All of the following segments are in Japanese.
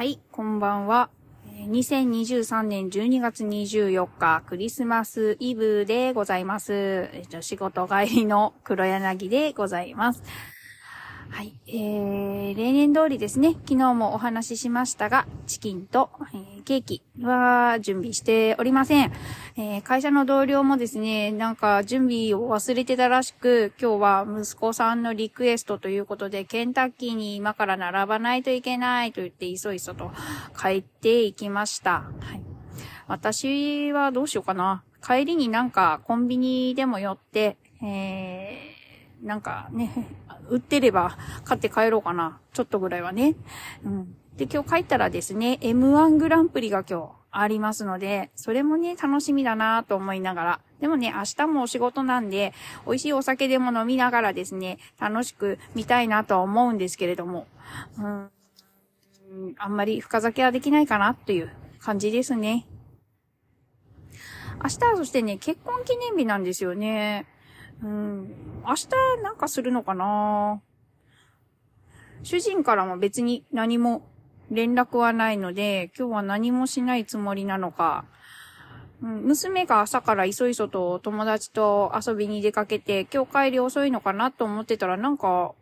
はい、こんばんは。2023年12月24日、クリスマスイブでございます。えっと仕事帰りの黒柳でございます。はい、えー、例年通りですね、昨日もお話ししましたが、チキンと、えーケーキは準備しておりません。えー会社の同僚もですね、なんか準備を忘れてたらしく、今日は息子さんのリクエストということで、ケンタッキーに今から並ばないといけないと言って、いそいそと帰っていきました。はい。私はどうしようかな。帰りになんかコンビニでも寄って、えー、なんかね、売ってれば買って帰ろうかな。ちょっとぐらいはね。うん。で、今日帰ったらですね、M1 グランプリが今日ありますので、それもね、楽しみだなと思いながら。でもね、明日もお仕事なんで、美味しいお酒でも飲みながらですね、楽しく見たいなとは思うんですけれども、うん、うんあんまり深酒はできないかなっていう感じですね。明日はそしてね、結婚記念日なんですよね。うん。明日なんかするのかな？主人からも別に何も連絡はないので、今日は何もしないつもりなのか、うん、娘が朝からいそいそと友達と遊びに出かけて、今日帰り遅いのかなと思ってたらなんか、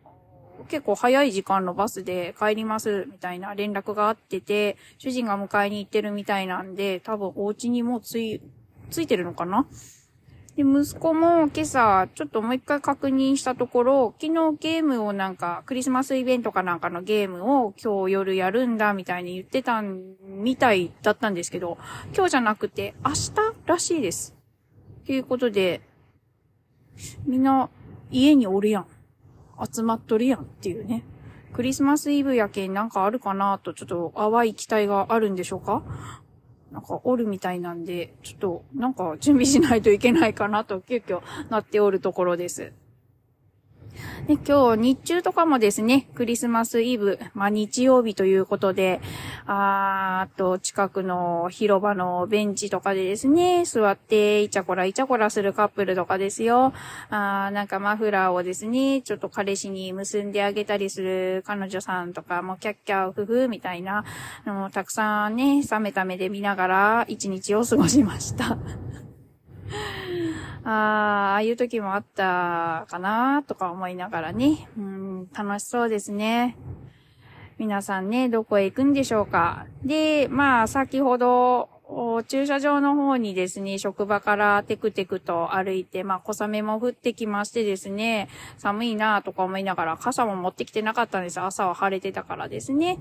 結構早い時間のバスで帰りますみたいな連絡があってて、主人が迎えに行ってるみたいなんで、多分お家にもうつい、ついてるのかな？で、息子も今朝、ちょっともう一回確認したところ、昨日ゲームをなんか、クリスマスイベントかなんかのゲームを今日夜やるんだみたいに言ってたみたいだったんですけど、今日じゃなくて明日らしいです。ということで、みんな家におるやん。集まっとるやんっていうね。クリスマスイブやけんなんかあるかなとちょっと淡い期待があるんでしょうか？なんかおるみたいなんで、ちょっとなんか準備しないといけないかなと急遽なっておるところです。で、今日日中とかもですね、クリスマスイブ、まあ日曜日ということで、あーと近くの広場のベンチとかでですね、座ってイチャコライチャコラするカップルとかですよ。あーなんかマフラーをですね、ちょっと彼氏に結んであげたりする彼女さんとかもキャッキャウフフみたいな、もうたくさんね、冷めた目で見ながら一日を過ごしました。あーああいう時もあったかなとか思いながらね、うん、楽しそうですね。皆さんね、どこへ行くんでしょうか。で、まあ、先ほど、駐車場の方にですね、職場からテクテクと歩いて、まあ、小雨も降ってきましてですね、寒いなとか思いながら、傘も持ってきてなかったんです。朝は晴れてたからですね。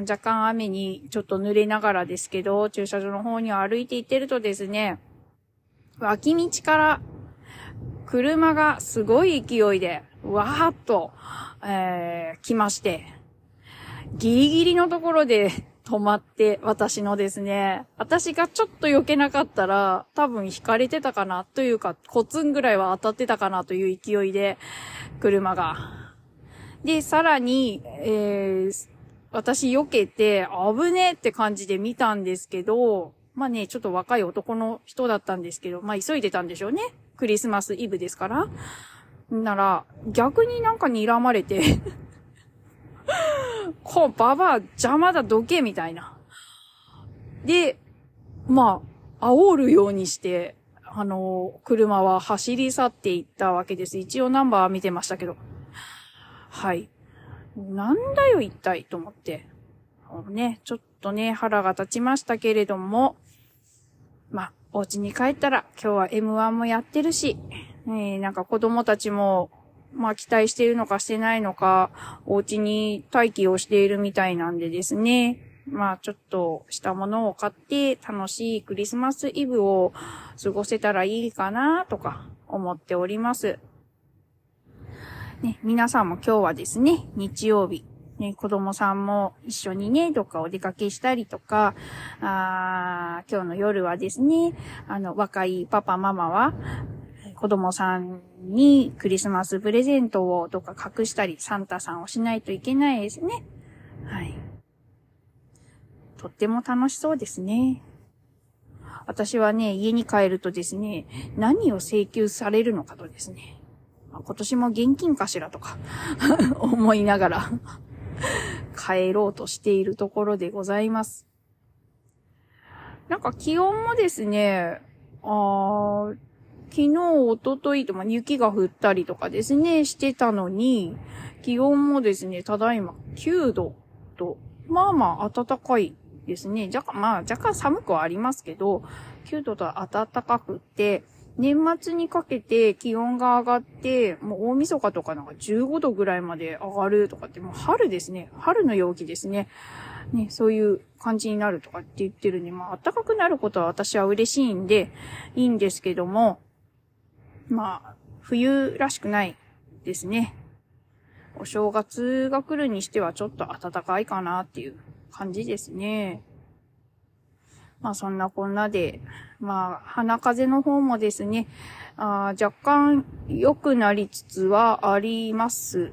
若干雨にちょっと濡れながらですけど、駐車場の方に歩いて行ってるとですね、脇道から車がすごい勢いで、わーっと、えー来まして、ギリギリのところで 止まって、私のですね、私がちょっと避けなかったら、多分引かれてたかな、というか、コツンぐらいは当たってたかなという勢いで、車が。で、さらに、えー私避けて、危ねえって感じで見たんですけど、まあね、ちょっと若い男の人だったんですけど、まあ急いでたんでしょうね。クリスマスイブですから。なら、逆になんか睨まれて、こう、ババア邪魔だ、どけ、みたいな。で、まあ、煽るようにして、あの、車は走り去っていったわけです。一応ナンバー見てましたけど。はい。なんだよ、一体、と思って。ね、ちょっとね、腹が立ちましたけれども、まあ、お家に帰ったら、今日は M1 もやってるし、えーなんか子供たちも、まあ期待してるのかしてないのか、お家に待機をしているみたいなんでですね。まあちょっとしたものを買って楽しいクリスマスイブを過ごせたらいいかなとか思っております。ね、皆さんも今日はですね、日曜日、ね、子供さんも一緒にね、どっかお出かけしたりとか、あー今日の夜はですね、あの、若いパパママは、子供さんにクリスマスプレゼントをどっか隠したり、サンタさんをしないといけないですね。はい。とっても楽しそうですね。私はね、家に帰るとですね、何を請求されるのかとですね、今年も現金かしらとか 思いながら帰ろうとしているところでございます。なんか気温もですね、あ昨日、おとといと、まあ、雪が降ったりとかですね、してたのに、気温もですね、ただいま9度と、まあまあ暖かいですね。若干、まあ若干寒くはありますけど、9度と暖かくって、年末にかけて気温が上がって、もう大晦日とかなんか15度ぐらいまで上がるとかって、もう春ですね。春の陽気ですね。ね、そういう感じになるとかって言ってるんで、まあ暖かくなることは私は嬉しいんで、いいんですけども、まあ、冬らしくないですね。お正月が来るにしてはちょっと暖かいかなっていう感じですね。まあそんなこんなで、まあ鼻風邪の方もですね、あ若干良くなりつつはあります。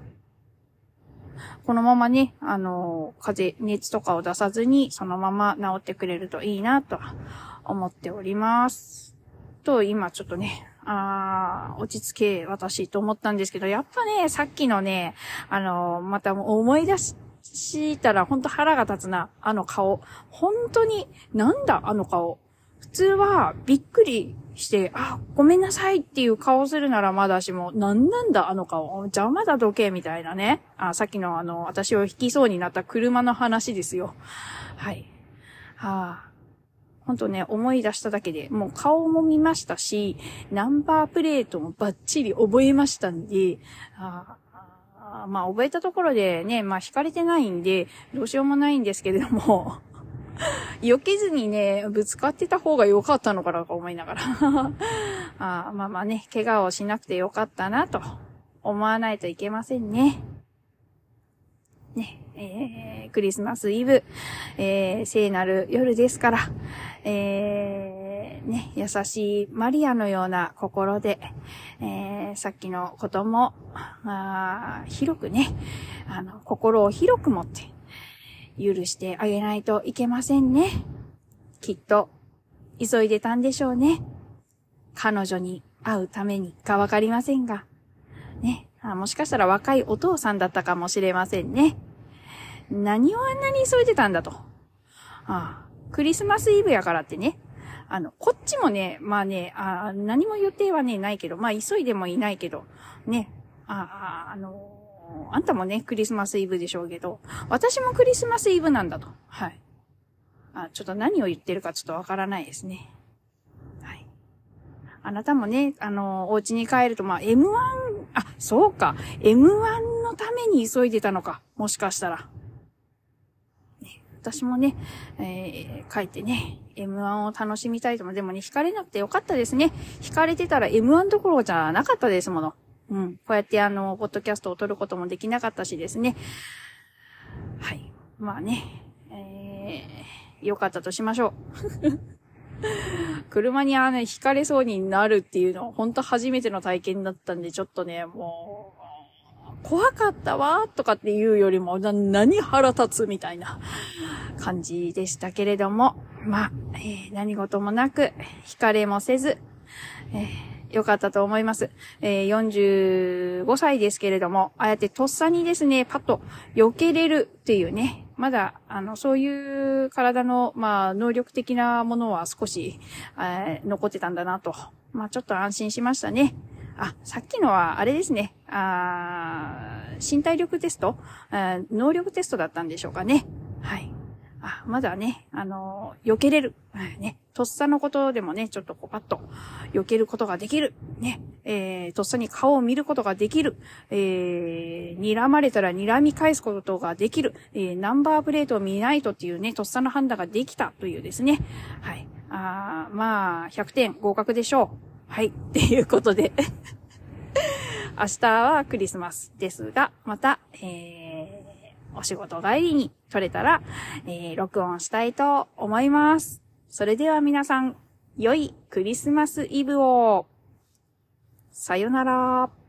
このままね、あの、風邪、熱とかを出さずに、そのまま治ってくれるといいなと思っております。と、今ちょっとね、あ落ち着け、私と思ったんですけど、やっぱね、さっきのね、あの、また思い出したらほんと腹が立つな、あの顔。本当に、なんだ、あの顔。普通は、びっくりして、あ、ごめんなさいっていう顔するならまだしも、なんなんだ、あの顔。邪魔だ、どけ、みたいなね。あ、さっきのあの、私を引きそうになった車の話ですよ。はい。はあ。ほんとね、思い出しただけで、もう顔も見ましたし、ナンバープレートもバッチリ覚えましたんで、ああまあ、覚えたところでね、まあ、引かれてないんで、どうしようもないんですけれども、避けずにね、ぶつかってた方が良かったのかなと思いながら あ。まあまあね、怪我をしなくてよかったなと思わないといけませんね。ね、えー、クリスマスイブ、えー、聖なる夜ですから、えー、ね、優しいマリアのような心で、えー、さっきのことも、あ広くね、あの、心を広く持って、許してあげないといけませんね。きっと、急いでたんでしょうね。彼女に会うためにかわかりませんが、ね、あもしかしたら若いお父さんだったかもしれませんね。何をあんなに急いでたんだと。ああクリスマスイブやからってね。あの、こっちもね、まあね、あ何も予定はね、ないけど、まあ急いでもいないけど、ね、あ、ああのあんたもね、クリスマスイブでしょうけど、私もクリスマスイブなんだと。はい。あ、ちょっと何を言ってるかちょっとわからないですね。はい。あなたもね、あの、お家に帰ると、まあ、M1、あ、そうか。M1 のために急いでたのか。もしかしたら。私もね、えー、帰ってね、M1 を楽しみたいとも、でもね、惹かれなくてよかったですね。惹かれてたら M1 どころじゃなかったですもの。うん。こうやってあの、ポッドキャストを撮ることもできなかったしですね。はい。まあね、えー、よかったとしましょう。車にあの、惹かれそうになるっていうのは、本当初めての体験だったんで、ちょっとね、もう、怖かったわ、とかっていうよりも、何腹立つみたいな感じでしたけれども、まあ、えー、何事もなく、惹かれもせず、えー、よかったと思います。えー、45歳ですけれども、ああやってとっさにですね、パッと避けれるっていうね、まだ、あの、そういう体の、まあ、能力的なものは少し、えー、残ってたんだなと。まあ、ちょっと安心しましたね。あ、さっきのは、あれですね。あ身体力テスト？能力テストだったんでしょうかね。はい。あ、まだね、あのー、避けれる。ね、とっさのことでもね、ちょっとこうパッと避けることができる。ね、えー、とっさに顔を見ることができる。えー、睨まれたら睨み返すことができる。えー、ナンバープレートを見ないとっていうね、とっさの判断ができたというですね。はい。あまあ、100点合格でしょう。はい。っていうことで 明日はクリスマスですが、また、えー、お仕事帰りに撮れたら、えー、録音したいと思います。それでは皆さん、良いクリスマスイブを。さよなら。